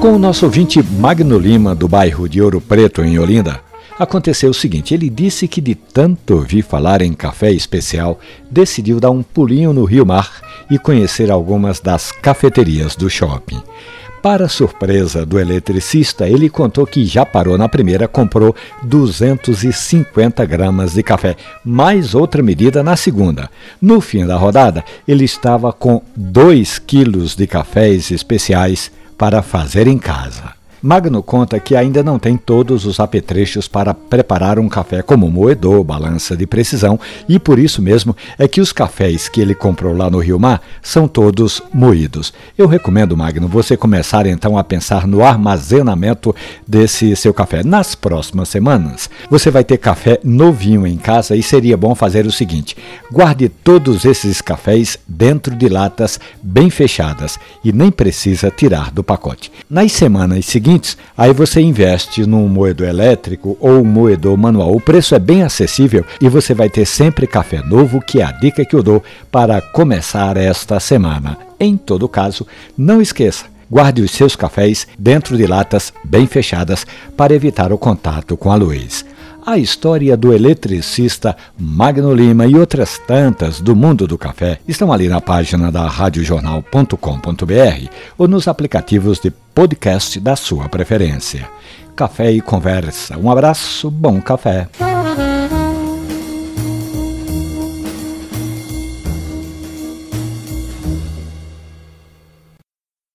Com o nosso ouvinte Magno Lima, do bairro de Ouro Preto, em Olinda, aconteceu o seguinte: ele disse que de tanto ouvir falar em café especial, decidiu dar um pulinho no Rio Mar e conhecer algumas das cafeterias do shopping. Para surpresa do eletricista, ele contou que já parou na primeira, comprou 250 gramas de café, mais outra medida na segunda. No fim da rodada, ele estava com 2 quilos de cafés especiais para fazer em casa. Magno conta que ainda não tem todos os apetrechos para preparar um café como moedor, balança de precisão, e por isso mesmo é que os cafés que ele comprou lá no Rio Mar são todos moídos. Eu recomendo, Magno, você começar então a pensar no armazenamento desse seu café. Nas próximas semanas, você vai ter café novinho em casa e seria bom fazer o seguinte: guarde todos esses cafés dentro de latas bem fechadas e nem precisa tirar do pacote. Nas semanas seguintes, aí você investe num moedor elétrico ou um moedor manual. O preço é bem acessível e você vai ter sempre café novo, que é a dica que eu dou para começar esta semana. Em todo caso, não esqueça, guarde os seus cafés dentro de latas bem fechadas para evitar o contato com a luz a história do eletricista Magno Lima e outras tantas do mundo do café estão ali na página da radiojornal.com.br ou nos aplicativos de podcast da sua preferência. Café e conversa. Um abraço, bom café.